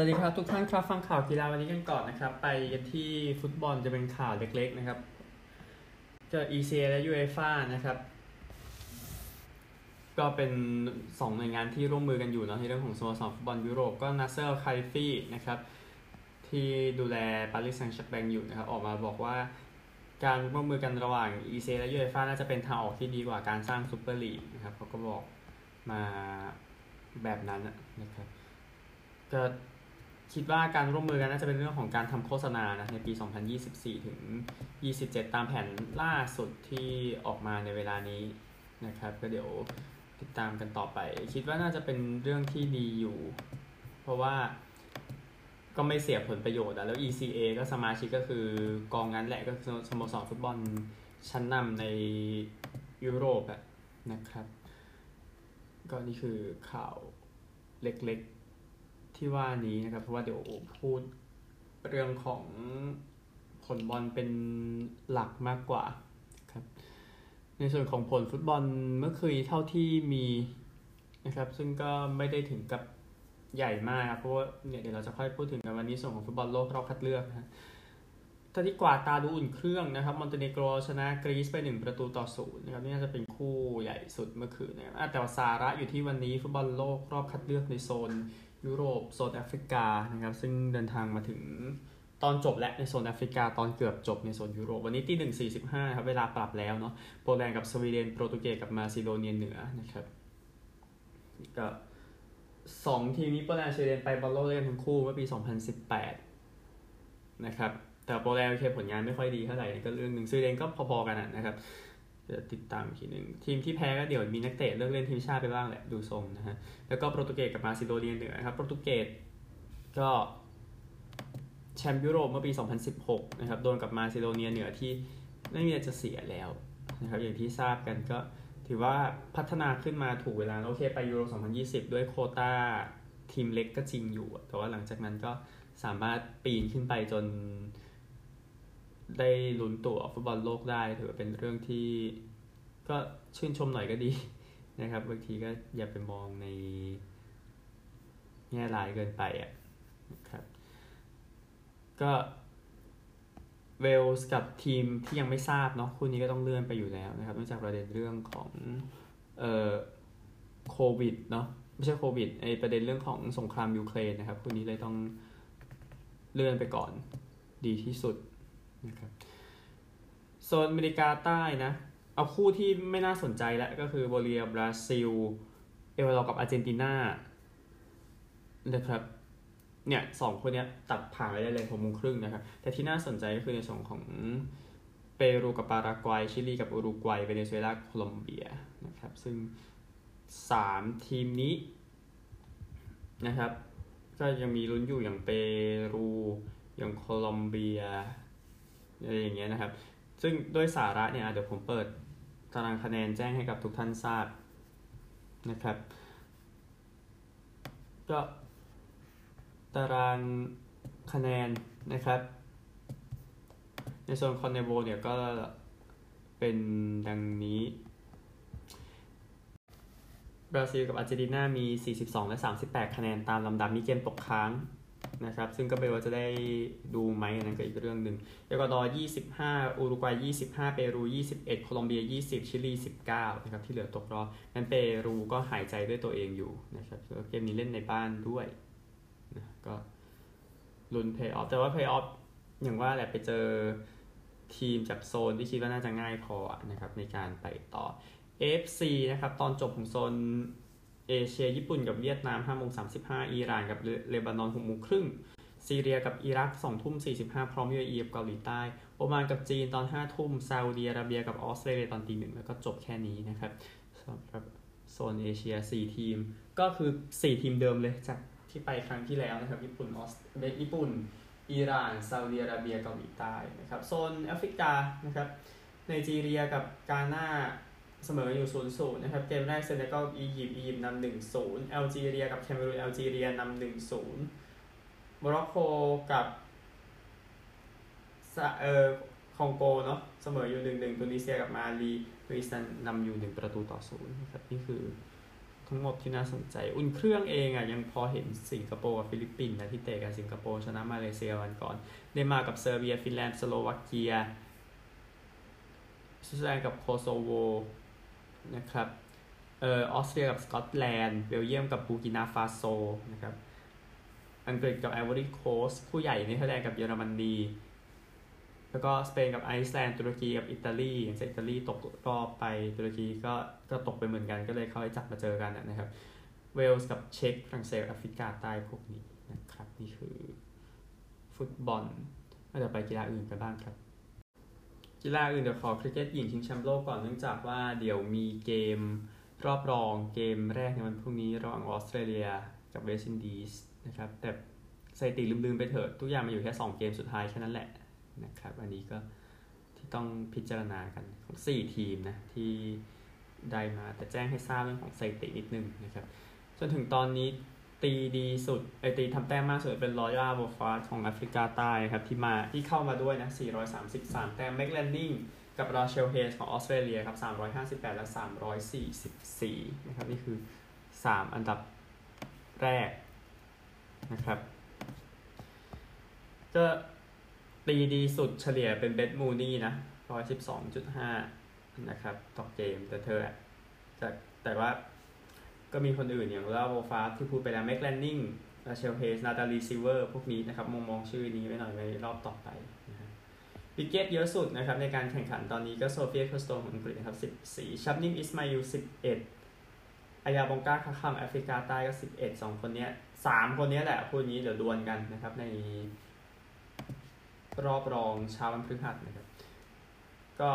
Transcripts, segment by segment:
วัสดีครับทุกท่านครับฟังข่าวกีฬาวันนี้กันก่อนนะครับ ไปกันที่ฟุตบอลจะเป็นข่าวเล็กๆนะครับ เจอ ECA และ UEFA นะครับ ก็เป็นสองหน่วยงานที่ร่วมมือกันอยู่เนาะในเรื่องของสโมสรฟุตบอลยุโรปก็นาสเซอร์ เคไลฟีนะครับ ที่ดูแลปารีสแซงต์แชร์กแมงอยู่นะครับ ออกมาบอกว่าการร่วมมือกันระหว่าง ECA และ UEFA น่าจะเป็นทางออกที่ดีกว่าการสร้างซูเปอร์ลีกนะครับเขาก็บอกมาแบบนั้นนะครับก็ คิดว่าการร่วมมือกันน่าจะเป็นเรื่องของการทำโฆษณานะในปี 2024 ถึง 27 ตามแผนล่าสุดที่ออกมาในเวลานี้นะครับ ก็เดี๋ยวติดตามกันต่อไป คิดว่าน่าจะเป็นเรื่องที่ดีอยู่ เพราะว่าก็ไม่เสียผลประโยชน์แล้ว ECA ก็สมาชิกก็คือกองนั้นแหละก็สโมสรฟุตบอลชั้นนำในยุโรปนะครับ ก็นี่คือข่าวเล็กๆ ที่ว่านี้นะครับ เพราะว่าเดี๋ยวพูดเรื่องของผลบอลเป็นหลักมากกว่าครับ ในส่วนของผลฟุตบอลเมื่อคืนเท่าที่มีนะครับ ซึ่งก็ไม่ได้ถึงกับใหญ่มากครับเพราะว่าเนี่ยเดี๋ยวเราจะค่อยพูดถึงกันวันนี้ส่วนของฟุตบอลโลกรอบคัดเลือกนะถ้าที่กวาดตาดูอุ่นเครื่องนะครับมอนเตเนโกรชนะกรีซไปหนึ่งประตูต่อศูนย์นะครับนี่น่าจะเป็นคู่ใหญ่สุดเมื่อคืนนะครับแต่ว่าสาระอยู่ที่วันนี้ฟุตบอลโลกรอบคัดเลือกในโซน ยุโรปโซนแอฟริกานะครับซึ่งเดินทางมาถึงตอนจบและในโซนแอฟริกาตอนเกือบจบในโซนยุโรป วันนี้ที่หนึ่งสี่สิบห้าครับเวลาปรับแล้วเนาะโปแลนด์กับสวีเดนโปรตุเกสกับมาซิโดเนียเหนือนะครับก็สองทีมนี้โปแลนด์สวีเดนไปบอลโลกด้วยกันทั้งคู่เมื่อปี2018นะครับแต่โปรแลนด์โอเคผลงานไม่ค่อยดีเท่าไหร่ก็เรื่องหนึ่งสวีเดนก็พอๆกันนะครับ จะติดตามทีหนึ่งทีมที่แพ้ก็เดี๋ยวมีนักเตะเลิกเล่นทีมชาติไปบ้างแหละดูทรงนะฮะแล้วก็โปรตุเกสกับมาซิโดเนียเหนือครับโปรตุเกสก็แชมป์ยุโรปเมื่อปี 2016 นะครับ โดนกับมาซิโดเนียเหนือที่ไม่มีจะเสียแล้วนะครับอย่างที่ทราบกันก็ถือว่าพัฒนาขึ้นมาถูกเวลาโอเคไปยูโร 2020 ด้วยโคตาทีมเล็กก็จริงอยู่ แต่ว่าหลังจากนั้นก็สามารถปีนขึ้นไปจน ได้ลุ้นตัวฟุตบอลโลกได้ถือว่าเป็นเรื่องที่ก็ชื่นชมหน่อยก็ดีนะครับบางทีก็อย่าไปมองในแง่ร้ายเกินไปอะนะครับ ก็เวลส์กับทีมที่ยังไม่ทราบเนาะคู่นี้ก็ต้องเลื่อนไปอยู่แล้วนะครับเนื่องจากประเด็นเรื่องของเอ่อโควิดเนาะไม่ใช่โควิดไอประเด็นเรื่องของสงครามยูเครนนะครับคู่นี้เลยต้องเลื่อนไปก่อนดีที่สุด นะครับโซนอเมริกาใต้นะ เอาคู่ที่ไม่น่าสนใจแล้วก็คือโบเลียบราซิล เอวาลอกับอาร์เจนตินานะครับเนี่ยสองคนเนี้ยตัดผ่านไปได้เลยหกโมงครึ่งนะครับ แต่ที่น่าสนใจก็คือในส่วนของเปรูกับปารากวัย ชิลีกับอุรุกวัยเวเนซุเอลาโคลอมเบียนะครับ ซึ่งสามทีมนี้นะครับ ก็ยังมีลุ้นอยู่อย่างเปรูอย่างโคลอมเบีย อะไรอย่างเงี้ยนะครับ ซึ่งด้วยสาระเนี่ยเดี๋ยวผมเปิดตารางคะแนนแจ้งให้กับทุกท่านทราบนะครับ ก็ตารางคะแนนนะครับ ในโซนคอนเมโบลเนี่ยก็เป็นดังนี้บราซิลกับอาร์เจนตินามี 42 และ 38 คะแนนตามลำดับมีเกมตกค้าง นะครับ ซึ่งก็ไม่ว่าจะได้ดูไหมนั่นก็อีกเรื่องหนึ่งเอกวาดอร์25 อุรุกวัย 25 เปรู 21 โคลอมเบีย 20 ชิลี 19 นะครับ ที่เหลือตกรอบนั้นเปรูก็หายใจด้วยตัวเองอยู่นะครับเกมนี้เล่นในบ้านด้วยนะก็ลุ้นเพย์ออฟ แต่ว่าเพย์ออฟอย่างว่าแหละไปเจอทีมจากโซนที่คิดว่าน่าจะง่ายพอนะครับในการไปต่อ FC นะครับตอนจบของโซน เอเชีย ญี่ปุ่นกับเวียดนาม5โมง35 อิหร่านกับเลบานอน6โมงครึ่งซีเรียกับอิรัก2ทุ่ม45 พร้อมยูเออีกับเกาหลีใต้ โอมานกับจีนตอน5ทุ่มซาอุดิอาระเบียกับออสเตรเลียตอนตีหนึ่งแล้วก็จบแค่นี้นะครับสำหรับโซนเอเชีย 4 ทีม ก็คือ 4 ทีมเดิมเลยจากที่ไปครั้งที่แล้วนะครับ ญี่ปุ่นออสเญี่ปุ่นอิหร่านซาอุดิอาระเบียเกาหลีใต้นะครับโซนแอฟริกานะครับไนจีเรียกับกาหน้า เสมออยู่ศูนย์ศูนย์นะครับ เกมแรกเซเนกัลอียิปต์อียิปต์นำหนึ่งศูนย์แอลจีเรียกับแคเมรูนแอลจีเรียนำหนึ่งศูนย์โมร็อกโกกับเอ่อคองโกเนาะเสมออยู่หนึ่งหนึ่งตุนิเซียกับมาลีตุนิเซียนำอยู่หนึ่งประตูต่อศูนย์นะครับนี่คือทั้งหมดที่น่าสนใจ อุ่นเครื่องเองอะยังพอเห็นสิงคโปร์กับฟิลิปปินส์นะที่เตะกันสิงคโปร์ชนะมาเลเซียวันก่อนเดนมาร์กกับเซอร์เบีย ฟินแลนด์สโลวาเกียสวิตเซอร์แลนด์กับโคโซโว นะครับเอ่อออสเตรียกับสกอตแลนด์เบลเยียมกับบูร์กินาฟาโซนะครับอังกฤษกับไอวอรี่โคสต์คู่ใหญ่เนเธอร์แลนด์กับเยอรมนีแล้วก็สเปนกับไอซ์แลนด์ตุรกีกับอิตาลีอย่างเช่นอิตาลีตกรอบไปตุรกีก็ก็ตกไปเหมือนกันก็เลยเขาให้จับมาเจอกันนะครับเวลส์กับเช็กฝรั่งเศสแอฟริกาใต้พวกนี้นะครับนี่คือฟุตบอลก็จะไปกีฬาอื่นกันบ้างครับ กีฬาอื่นเดี๋ยวขอคริกเก็ตหญิงชิงแชมป์โลกก่อนเนื่องจากว่าเดี๋ยวมีเกมรอบรองเกมแรกในวันพรุ่งนี้ระหว่างออสเตรเลียกับเวสต์อินดีสนะครับแต่สถิติลืมๆไปเถอะทุกอย่างมาอยู่แค่ 2 เกมสุดท้ายแค่นั้นแหละนะครับอันนี้ก็ที่ต้องพิจารณากันของ 4 ทีมนะที่ได้มาแต่แจ้งให้ทราบเรื่องของสถิตินิดนึงนะครับจนถึงตอนนี้ ตีดีสุดไอตีทำแต้มมากสุดเป็นรอยัลโบฟาของแอฟริกาใต้ครับที่มาที่เข้ามาด้วยนะ 433 แต้มแม็กแลนนิงกับราเชลเฮสของออสเตรเลียครับ 358 และ 344 นะครับ นี่คือ 3 อันดับแรกนะครับ ก็ตีดีสุดเฉลี่ยเป็นเบสมูนี่นะ 112.5 นะครับ ต่อเกมแต่เธอแต่แต่ว่า ก็มีคนอื่นอย่างลาโบฟาที่พูดไปแล้วแม็กแลนนิงราเชลเฮสนาตาลีซิเวอร์พวกนี้นะครับมองมองชื่อนี้ไว้หน่อยในรอบต่อไปปิเกตเยอะสุดนะครับในการแข่งขันตอนนี้ก็โซเฟียคอสโตของอังกฤษนะครับ 14 ชับนิมอิสมายู11 อายาบงกาคาคัมแอฟริกาใต้ก็ 11 2 คนนี้สามคนนี้แหละพูดนี้เดี๋ยวดวลกันนะครับในรอบรองเช้าวันพฤหัสนะครับ ก็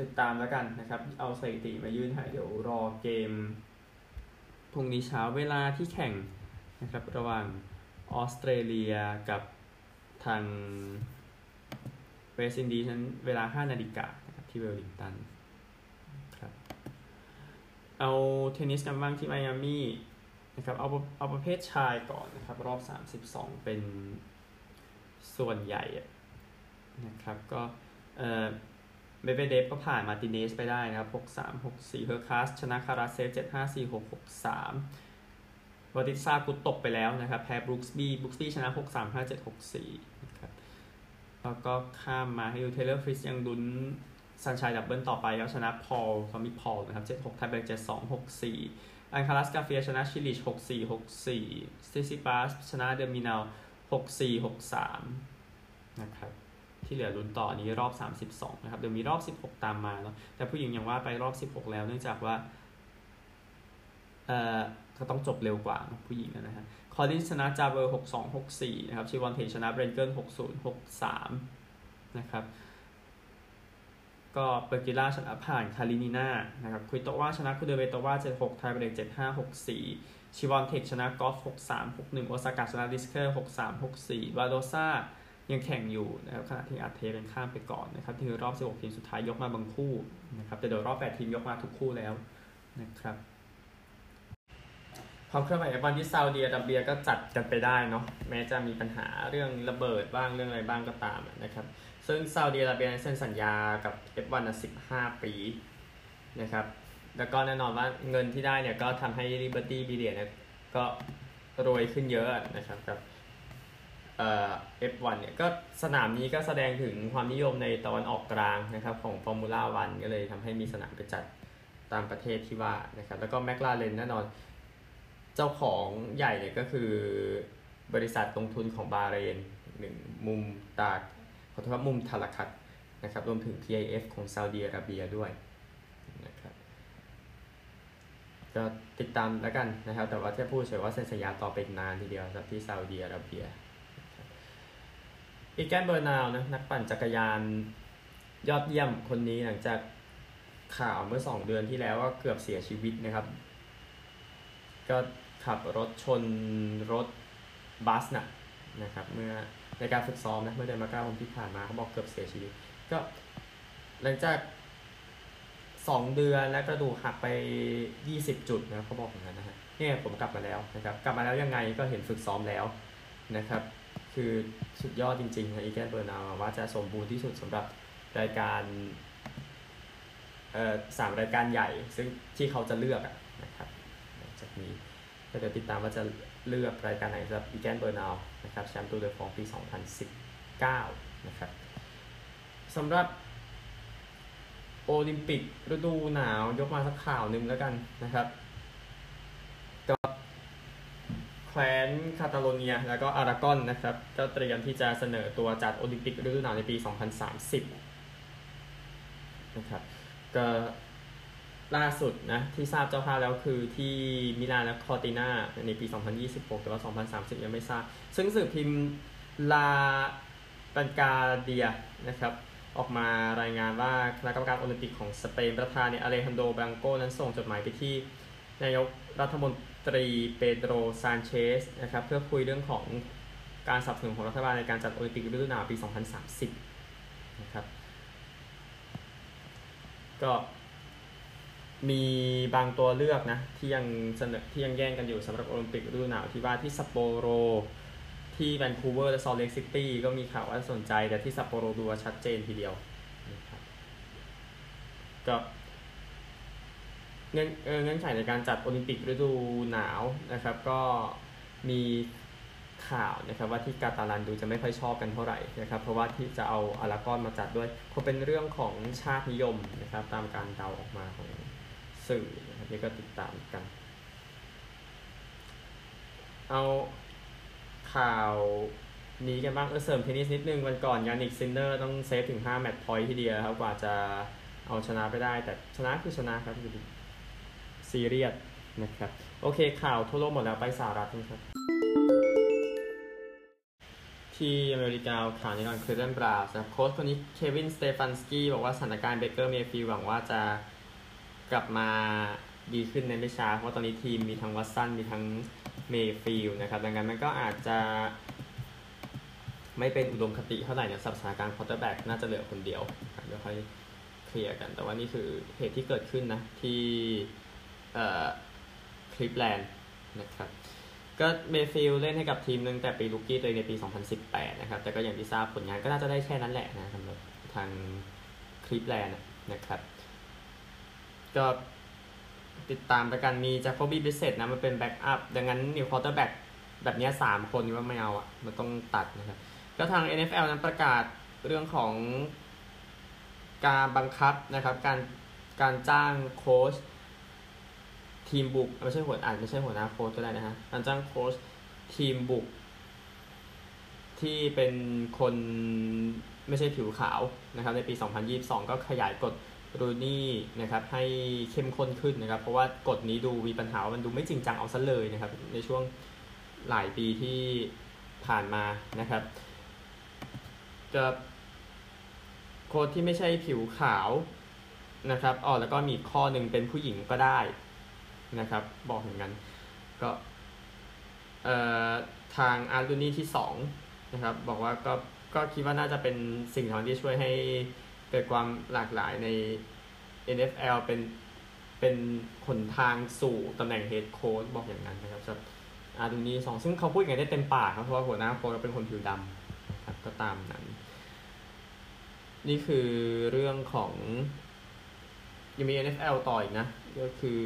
ติดตามแล้วกันนะครับ เอาสถิติมายื่นให้เดี๋ยวรอเกมพรุ่งนี้เช้าเวลาที่แข่งนะครับระหว่างออสเตรเลียกับทางเวสต์อินดีฉนั้นเวลา 5 นาฬิกานะครับที่เวลลิงตันครับเอาเทนนิสกันบ้างที่ไมอามี่นะครับเอาเอาประเภทชายก่อนนะครับ รอบ 32 เป็นส่วนใหญ่นะครับก็เอ่อ เมดเวเดฟก็ผ่านมาติเนสไปได้นะครับ 6 3 6 4 เฮอร์คาสชนะคาราเซฟ 7 5 4 6 6 3วอติซากุตกไปแล้วนะครับ แพ้บรูคส์บี้บรูคส์บี้ชนะ 6 3 5 7 6 4นะครับแล้วก็ข้ามมาให้ดูเทเลอร์ฟริสยังดุนซันชัยดับเบิลต่อไปแล้วชนะพอลทอมมี่พอลนะครับ 7 6ไทเบรก7 2 6 4 อันคารัสกาเฟียชนะชิลิช 6 4 6 4สติซิปาสชนะเดอร์มินาล6 4 6 3นะครับ ที่เหลือลุ้นต่อนี้รอบ 32 นะครับ เดี๋ยวมีรอบ 16 ตามมาเนาะแต่ผู้หญิงยังว่าไปรอบ 16 แล้วเนื่องจากว่าเอ่อก็ต้องจบเร็วกว่าผู้หญิงนะฮะคอลลินส์ชนะจาเบอร์ 62 64 นะครับชิวอนเทชนะเบรนเกิล60 63 นะครับก็เปอร์กิล่าชนะผ่านคารินีนานะครับควิโตว่าชนะคุเดเบโตว่า76 tie break 75 64 ชิวอนเทคชนะกอล์ฟ63 61โอซากะชนะดิสเคอร์63 64วาโดซ่า ยังแข่งอยู่นะครับขณะที่อัดเทปเนี่ยข้ามไปก่อนนะครับที่รอบ 16 ทีมสุดท้ายยกมาบางคู่นะครับแต่เดี๋ยวรอบ 8 ทีมยกมาทุกคู่แล้วนะครับความเคลื่อนไหวบอลที่ซาอุดีอาระเบียก็จัดกันไปได้เนาะแม้จะมีปัญหาเรื่องระเบิดบ้างเรื่องอะไรบ้างก็ตามนะครับซึ่งซาอุดีอาระเบียเซ็นสัญญากับ F1 นะ15 ปีนะครับแล้วก็แน่นอนว่าเงินที่ได้เนี่ยก็ทำให้ Liberty Media เนี่ยก็รวยขึ้นเยอะนะครับกับ เอ่อ F1 เนี่ยก็สนามนี้ก็แสดงถึงความนิยมในตะวันออกกลางนะครับของฟอร์มูล่าวันก็เลยทำให้มีสนามไปจัดตามประเทศที่ว่านะครับแล้วก็แมคลาเรนแน่นอนเจ้าของใหญ่เนี่ยก็คือบริษัทลงทุนของบาเรนหนึ่งมุมตากขอโทษครับมุมทารคัตนะครับรวมถึง PIF ของซาอุดีอาระเบียด้วยนะครับก็ติดตามแล้วกันนะครับ แต่ว่าจะพูดเฉยว่าเซ็นสัญญาต่อเป็นนานทีเดียวสำหรับที่ซาอุดีอาระเบีย อีแกนเบอร์นาวนะนักปั่นจักรยานยอดเยี่ยมคนนี้หลังจากข่าวเมื่อสองเดือนที่แล้วว่าเกือบเสียชีวิตนะครับ ก็ขับรถชนรถบัสนะนะครับเมื่อในการฝึกซ้อมนะเมื่อเดือนมกราคมที่ผ่านมาเขาบอกเกือบเสียชีวิต ก็หลังจากสองเดือนและกระดูกหักไปยี่สิบจุดนะเขาบอกอย่างนั้นนะฮะเนี่ยผมกลับมาแล้วนะครับ กลับมาแล้วยังไงก็เห็นฝึกซ้อมแล้วนะครับ คือสุดยอดจริงๆนะอีแกนเบอร์นัลว่าจะสมบูรณ์ที่สุดสำหรับรายการเอ่อสามรายการใหญ่ ซึ่งที่เขาจะเลือกนะครับจากนี้ก็เดี๋ยวติดตามว่าจะเลือกรายการไหนสำหรับอีแกนเบอร์นัลนะครับแชมป์ตูร์เดอฟรองซ์ปี 2019 นะครับสำหรับโอลิมปิกฤดูหนาว ยกมาสักข่าวหนึ่งแล้วกันนะครับก็ แคว้นคาตาโลเนีย แล้วก็อารากอนนะครับ ก็เตรียมที่จะเสนอตัวจัดโอลิมปิกฤดูหนาวในปี 2030 นะครับ ก็ล่าสุดนะ ที่ทราบเจ้าภาพแล้วคือที่มิลานและคอติน่าในปี 2026 แต่ว่า 2030 ยังไม่ทราบ ซึ่งสื่อพิมพ์ลาแวนการ์เดียนะครับออกมารายงานว่าคณะกรรมการโอลิมปิกของสเปนประธานเนี่ยอเลฮานโดรบลังโกนั้นส่งจดหมายไปที่นายกรัฐมนตรีเปโดรซานเชสนะครับเพื่อคุยเรื่องของการสนับสนุนของรัฐบาลในการจัดโอลิมปิกฤดูหนาวปี 2030 นะครับก็มีบางตัวเลือกนะที่ยังเสนอที่ยังแย่งกันอยู่สำหรับโอลิมปิกฤดูหนาวที่ว่าที่ซัปโปโรที่แวนคูเวอร์และซอลต์เลกซิตี้ก็มีข่าวว่าสนใจแต่ที่ซัปโปโรดูชัดเจนทีเดียวนะครับก็ เงื่อนเงื่อนไขในการจัดโอลิมปิกฤดูหนาวนะครับ ก็มีข่าวนะครับว่าที่กาตาลันดูจะไม่ค่อยชอบกันเท่าไหร่นะครับ เพราะว่าที่จะเอาอารากอนมาจัดด้วยคงเป็นเรื่องของชาตินิยมนะครับ ตามการเดาออกมาของสื่อนะครับนี่ก็ติดตามกัน เอาข่าวนี้กันบ้างเออเสริมเทนนิสนิดนึงวันก่อนยานิกซินเนอร์ต้อง save ถึง 5 match point ทีเดียวครับกว่าจะเอาชนะไปได้แต่ชนะคือชนะครับ ซีเรียสนะครับ โอเคข่าวทั่วโลกหมดแล้วไปสหรัฐนะครับ ที่อเมริกาข่าวนี้ก่อนคือเรื่องบราวน์สนะโค้ชคนนี้เควินสเตฟันสกี้บอกว่าสถานการณ์เบเกอร์เมย์ฟิลด์หวังว่าจะกลับมาดีขึ้นในไม่ช้าเพราะตอนนี้ทีมมีทั้งวัตสันมีทั้งเมย์ฟิลด์นะครับ ดังนั้นมันก็อาจจะไม่เป็นอุดมคติเท่าไหร่ในสถานการณ์ quarterback น่าจะเหลือคนเดียวเดี๋ยวค่อยเคลียร์กัน แต่ว่านี่คือเหตุที่เกิดขึ้นนะที่ คลีฟแลนด์นะครับก็เมย์ฟิลด์เล่นให้กับทีมนี้ตั้งแต่ปี rookie ตัวเองในปี 2018 นะครับ แต่ก็อย่างที่ทราบผลงานก็น่าจะได้แค่นั้นแหละนะสำหรับทางคลีฟแลนด์นะครับ ก็ติดตามประกันมีจากโคบี้บริสเซตต์นะมันเป็น backup ดังนั้น new quarterbackแบบนี้สามคนนี่ว่าไม่เอาอะ มันต้องตัดนะครับ ก็ทาง NFL นั้นประกาศเรื่องของการบังคับนะครับ การการจ้างโค้ช ทีมบุกไม่ใช่หัวอ่านไม่ใช่หัวหน้าโค้ชก็ได้นะฮะการจ้างโค้ชทีมบุก ที่เป็นคนไม่ใช่ผิวขาวนะครับในปี 2022 ก็ขยายกฎรูนี่นะครับให้เข้มข้นขึ้นนะครับ เพราะว่ากฎนี้ดูมีปัญหามันดูไม่จริงจังเอาซะเลยนะครับ ในช่วงหลายปีที่ผ่านมานะครับ จะโค้ดที่ไม่ใช่ผิวขาวนะครับอ๋อแล้วก็มีข้อหนึ่งเป็นผู้หญิงก็ได้ นะครับ บอกเหมือนกันก็เอ่อทางอาร์ดูนี่ที่สองนะครับบอกว่าก็ก็คิดว่าน่าจะเป็นสิ่งที่ช่วยให้เกิดความหลากหลายใน NFL เป็นเป็นขนทางสู่ตำแหน่งเฮดโค้ชบอกอย่างนั้นนะครับสำหรับอาร์ดูนี่สองซึ่งเขาพูดอย่างนี้ได้เต็มปากครับเพราะว่าหัวหน้าโค้ชเป็นคนผิวดำครับก็ตามนั้น นี่คือเรื่องของยังมี NFL ต่ออีกนะ ก็คือ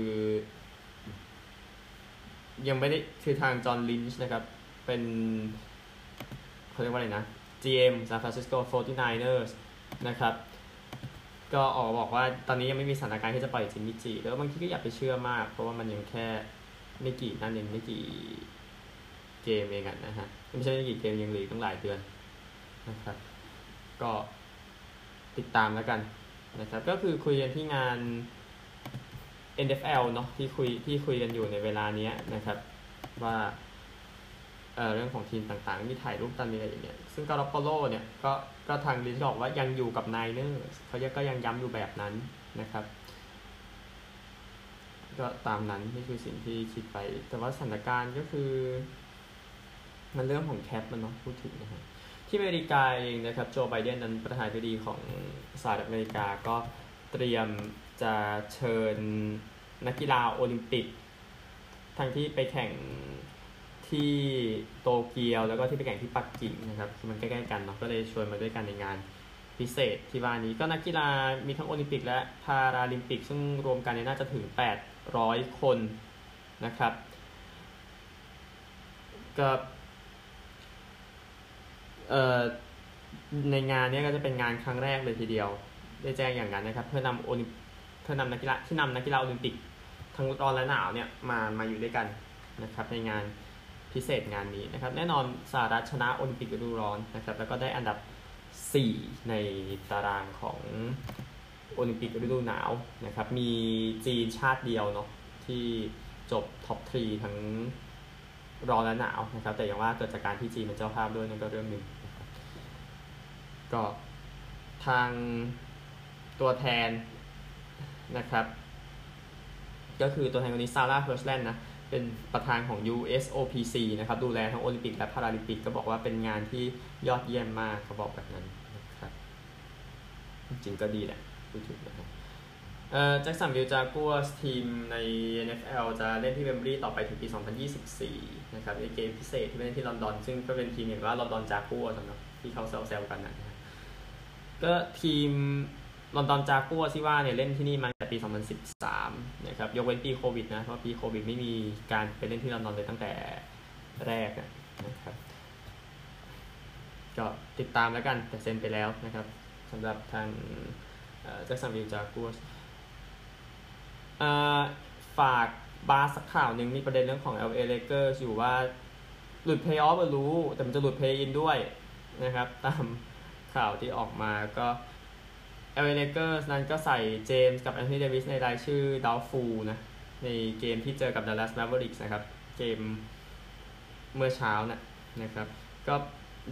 ยังไม่ได้คือทางจอห์นลินช์นะครับ เป็นเขาเรียกว่าอะไรนะ GM San Francisco 49ers นะครับ ก็ออกบอกว่าตอนนี้ยังไม่มีสถานการณ์ที่จะปล่อยจิมมี่จีแล้วบางทีก็อย่าไปเชื่อมาก เพราะว่ามันยังแค่ไม่กี่นั่นเองไม่กี่เกมเองอะนะฮะ ไม่ใช่ไม่กี่เกมยังเหลือตั้งหลายเดือนนะครับ ก็ติดตามแล้วกันนะครับ ก็คือคุยกันที่งาน NFL เนาะที่คุยที่คุยกันอยู่ในเวลานี้นะครับ ว่าเเรื่องของทีมต่างๆ มีถ่ายรูปตันมีอะไรอย่างเงี้ยซึ่งกาลอปโลเนี่ยก็ก็ทางลิสบอกว่ายังอยู่กับไนเนอร์เขาก็ยังย้ำอยู่แบบนั้นนะครับ ก็ตามนั้นนี่คือสิ่งที่คิดไป แต่ว่าสถานการณ์ก็คือ มันเรื่องของแคปมันเนาะพูดถึงนะครับที่อเมริกาเองนะครับโจไบเดนนั้นประธานาธิบดีของสหรัฐอเมริกาก็เตรียม จะเชิญนักกีฬาโอลิมปิก ทั้งที่ไปแข่งที่โตเกียวแล้วก็ที่ไปแข่งที่ปักกิ่งนะครับคือมันใกล้ๆกันเนาะก็เลยชวนมาด้วยกันในงานพิเศษที่ว่านี้ก็นักกีฬามีทั้งโอลิมปิกและพาราลิมปิก ซึ่งรวมกันเนี่ยน่าจะถึง 800 คนนะครับก็เอ่อในงานนี้ก็จะเป็นงานครั้งแรกเลยทีเดียว ได้แจ้งอย่างนั้นนะครับ เพื่อนำโอลิม เพื่อนำนักกีฬาที่นำนักกีฬาโอลิมปิกทั้งร้อนและหนาวเนี่ยมามาอยู่ด้วยกันนะครับในงานพิเศษงานนี้นะครับแน่นอนสหรัฐชนะโอลิมปิกฤดูร้อนนะครับแล้วก็ได้อันดับ 4 ในตารางของโอลิมปิกฤดูหนาวนะครับมีจีนชาติเดียวเนาะที่จบท็อปทรีทั้งร้อนและหนาวนะครับแต่อย่างว่าเกิดจากการที่จีนเป็นเจ้าภาพด้วยนั่นก็เรื่องหนึ่งก็ทางตัวแทน นะครับ ก็คือตัวแทนคนนี้ซาร่าเฮิร์ชแลนด์นะเป็นประธานของ USOPC นะครับดูแลทั้งโอลิมปิกและพาราลิมปิกก็บอกว่าเป็นงานที่ยอดเยี่ยมมากเขาบอกแบบนั้นนะครับจริงก็ดีแหละพูดถึงนะครับเอ่อแจ็คสันวิลล์จากัวร์ทีมใน NFL จะเล่นที่เวมบลีย์ต่อไปถึงปี 2024 นะครับในเกมพิเศษที่เล่นที่ลอนดอน ซึ่งก็เป็นทีมเห็นว่าลอนดอนจากัวร์สำหรับที่เขาแซวๆกันนะก็ทีม ลอนดอนจากัวที่ว่าเนี่ยเล่นที่นี่มาตั้งแต่ปี 2013 นะครับ ยกเว้นปีโควิดนะ เพราะปีโควิดไม่มีการไปเล่นที่ลอนดอนเลยตั้งแต่แรกนะครับ ก็ติดตามแล้วกันแต่เซ็นไปแล้วนะครับสำหรับทางแจ็คสันวิลจากัวฝากบาสักข่าวหนึ่งมีประเด็นเรื่องของ LA Lakers อยู่ว่าหลุดเพย์ออฟรู้ แต่มันจะหลุดเพย์อินด้วยนะครับ ตามข่าวที่ออกมาก็ LA Lakers นั้นก็ใส่เจมส์กับแอนโทนีเดวิสในรายชื่อ doubtful นะในเกมที่เจอกับ Dallas Mavericks นะครับ เกมเมื่อเช้านะนะครับ ก็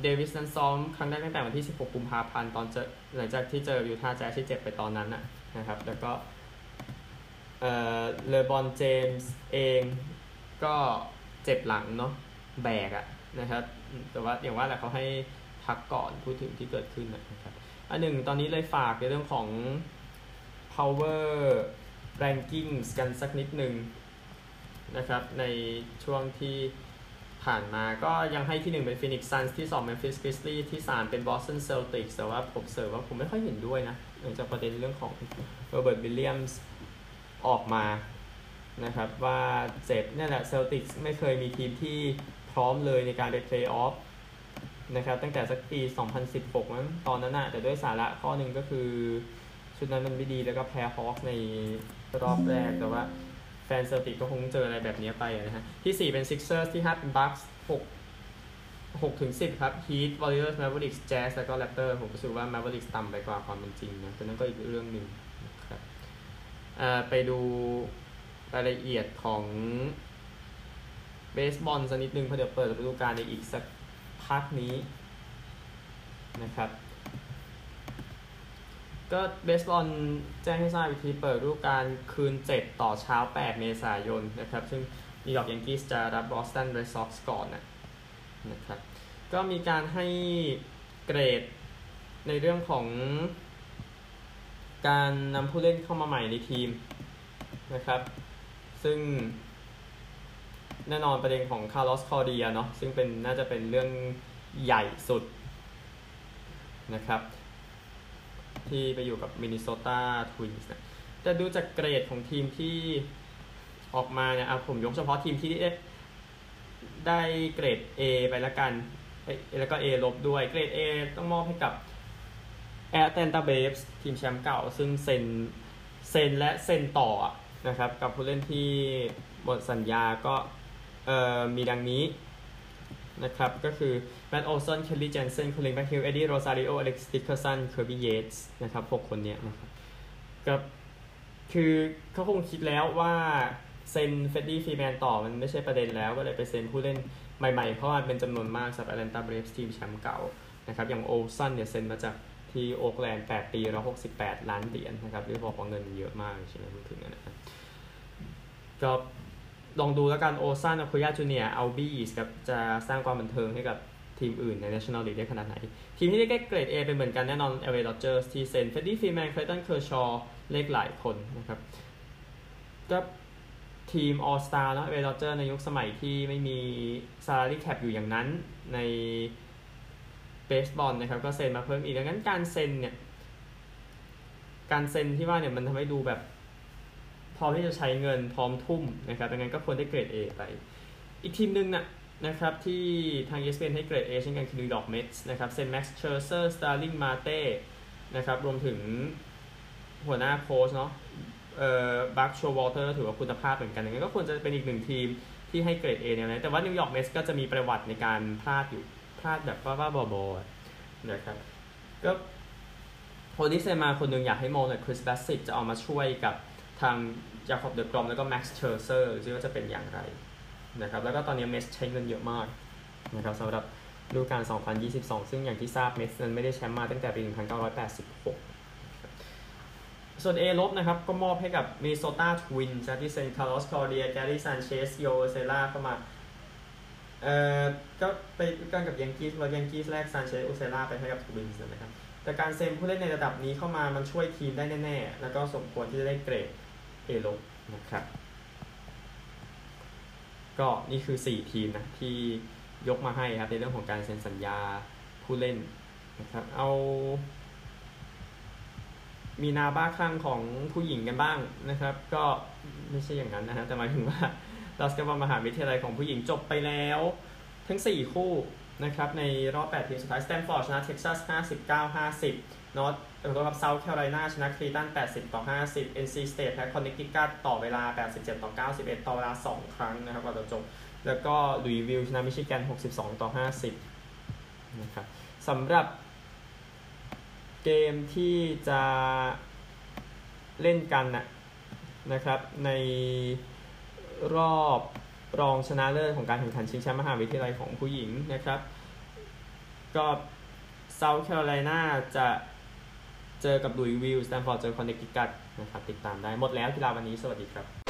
เดวิสนั้นซ้อมครั้งแรกตั้งแต่วันที่ 16 กุมภาพันธ์ตอนเจอหลังจากที่เจอยูทาห์แจ๊สที่เจ็บไปตอนนั้นนะนะครับ แล้วก็เอ่อเลบรอนเจมส์เองก็เจ็บหลังเนาะแบกอะนะครับ แต่ว่าอย่างว่าแหละเขาให้พักก่อนพูดถึงที่เกิดขึ้นนะครับ อันหนึ่งตอนนี้เลยฝากในเรื่องของ power rankings กันสักนิดหนึ่งนะครับ ในช่วงที่ผ่านมาก็ยังให้ที่ 1 เป็น Phoenix Suns ที่2 Memphis Grizzlies ที่ 3 เป็น Boston Celtics แต่ว่าผมเสริมว่าผมไม่ค่อยเห็นด้วยนะหลังจากประเด็นเรื่องของ Robert Williams ออกมานะครับว่าเจ็บนี่แหละ Celtics ไม่เคยมีทีมที่พร้อมเลยในการไป Playoff นะครับตั้งแต่สักปี 2016มั้งตอนนั้นนะแต่ด้วยสาระข้อหนึ่งก็คือ ชุดนั้นมันไม่ดีแล้วก็แพ้ฮอคในรอบแรกแต่ว่าแฟนเซอร์ติก็คงเจออะไรแบบนี้ไปนะฮะที่ 4 เป็น Sixers ที่ 5 เป็น Bucks 6 6ถึง10 ครับ Heat Warriors Mavericks Jazz แล้วก็ Raptors ผมรู้สึกว่า Mavericks ต่ำไปกว่าความเป็นจริงนะแต่นั้นก็อีกเรื่องหนึ่งนะครับไปดูรายละเอียดของเบสบอลสักนิดนึงเพราะเดี๋ยวเปิดฤดูกาลในอีกสัก พักนี้นะครับ ก็เบสบอลแจ้งให้ทราบพิธีเปิดฤดูกาลคืน 7 ต่อเช้า 8 เมษายนนะครับ ซึ่งนิวยอร์กยังกี้จะรับบอสตันเรดซ็อกซ์ก่อนนะนะครับ ก็มีการให้เกรดในเรื่องของการนำผู้เล่นเข้ามาใหม่ในทีมนะครับ ซึ่ง แน่นอนประเด็นของคาร์ลอสคอร์เรียเนาะซึ่งเป็นน่าจะเป็นเรื่องใหญ่สุดนะครับ ที่ไปอยู่กับมินนิโซตาทวินส์นะแต่ดูจากเกรดของทีมที่ออกมาเนี่ยผมยกเฉพาะทีมที่ได้ได้เกรด A ไปละกัน แล้วก็ A ลบด้วยเกรด A ต้องมอบให้กับแอตแลนตาเบรฟส์ทีมแชมป์เก่า ซึ่งเซ็นเซ็นและเซ็นต่อนะครับ กับผู้เล่นที่หมดสัญญาก็ มีดังนี้นะครับ ก็คือแมตต์โอลซันเคลลี่เจนเซนคอลลินแม็คฮิวเอ็ดดี้โรซาริโออเล็กซ์ดิคเคอร์สันเคอร์บี้เยตส์นะครับหกคนเนี้ยนะครับก็คือเขาคงคิดแล้วว่าเซ็นเฟรดดี้ฟรีแมนต่อมันไม่ใช่ประเด็นแล้ว ก็เลยไปเซ็นผู้เล่นใหม่ๆ เพราะว่าเป็นจำนวนมากสำหรับแอตแลนตาเบรฟส์ทีมแชมป์เก่านะครับอย่างโอลซันเนี่ยเซ็นมาจากที่โอ๊กแลนด์ 8 ปี 168 ล้านเหรียญนะครับหรือบอกว่าเงินเยอะมากใช่ไหมพูดถึงนะครับก็ ลองดูแล้วกันโอลซันอคูญาจูเนียร์อัลบี้ครับจะสร้างความบันเทิงให้กับทีมอื่นใน National League ได้ขนาดไหน ทีมที่ได้เกรด A เป็นเหมือนกันแน่นอน LA Dodgers ที่เซ็นเฟรดดี้ฟรีแมนเคลย์ตันเคอร์ชอว์อีกหลายคนนะครับก็ทีม All Star นะ LA Dodgers ในยุคสมัยที่ไม่มี salary cap อยู่อย่างนั้นในเบสบอลนะครับก็เซ็นมาเพิ่มอีกดังนั้นการเซ็นเนี่ยการเซ็นที่ว่าเนี่ยมันทำให้ดูแบบ พร้อมที่จะใช้เงินพร้อมทุ่มนะครับดังนั้นก็ควรได้เกรด A ไป อีกทีมหนึ่งนะนะครับที่ทาง ESPN ให้เกรด A เช่นกันคือนิวยอร์กเม็ตส์นะครับเซ็นแม็กซ์เชอร์เซอร์สตาร์ลิงมาร์เต้นะครับรวมถึงหัวหน้าโค้ชเนาะเอ่อบัคโชวอลเตอร์ถือว่าคุณภาพเหมือนกันดังนั้นก็ควรจะเป็นอีกหนึ่งทีมที่ให้เกรด A เนี่ยนะแต่ว่านิวยอร์กเม็ตส์ก็จะมีประวัติในการพลาดอยู่พลาดแบบว่าๆบอๆนะครับก็คนที่เซ็นมาคนหนึ่งอยากให้มองหน่อยคริสแบสซิตจะเอามาช่วยกับ ทางจาคอบเดอกรอมแล้วก็แม็กซ์เชอร์เซอร์ซึ่งว่าจะเป็นอย่างไรนะครับแล้วก็ตอนนี้เม็ตส์ใช้เงินเยอะมากนะครับสำหรับฤดูกาล 2022 ซึ่งอย่างที่ทราบเม็ตส์นั้นไม่ได้แชมป์มาตั้งแต่ปี 1986 ส่วน A ลบนะครับก็มอบให้กับมินนิโซตาทวินส์ที่เซ็นคาร์ลอสคอร์เรียแกรี่ซานเชสอุเซล่าเข้ามาเอ่อก็ไปกันกับยังกีสแล้วยังกีสแลกซานเชสอุเซล่าไปให้กับทวินส์นะครับแต่การเซ็นผู้เล่นในระดับนี้เข้ามามันช่วยทีมได้แน่ๆ แล้วก็สมควรที่จะได้เกรด A ลบนะครับ ก็นี่คือ 4 ทีมนะที่ยกมาให้ครับในเรื่องของการเซ็นสัญญาผู้เล่นนะครับ เอามีนาบ้าคลั่งของผู้หญิงกันบ้างนะครับ ก็ไม่ใช่อย่างนั้นนะฮะแต่หมายถึงว่าลอสกาบอลมหาวิทยาลัยของผู้หญิงจบไปแล้ว ทั้ง 4 คู่ นะครับในรอบ 8 ทีมสุดท้ายสแตนฟอร์ดชนะเท็กซัส 59 50นอตเออกับเซาท์แคโรไลนาชนะคลีตัน 80 ต่อ 50 NC State แพ้คอนเนคติคัตต่อเวลา 87 ต่อ 91 ต่อเวลา 2 ครั้งนะครับก่อนจะจบ แล้วก็ลุยวิลชนะมิชิแกน 62 ต่อ 50นะครับสำหรับเกมที่จะเล่นกันนะนะครับในรอบ รองชนะเลิศของการแข่งขันชิงแชมป์มหาวิทยาลัยของผู้หญิงนะครับ ก็เซาท์แคโรไลนาจะเจอกับลุยวิลล์สแตนฟอร์ดเจอคอนเนคติคัตนะครับ ติดตามได้หมดแล้วกีฬาวันนี้สวัสดีครับ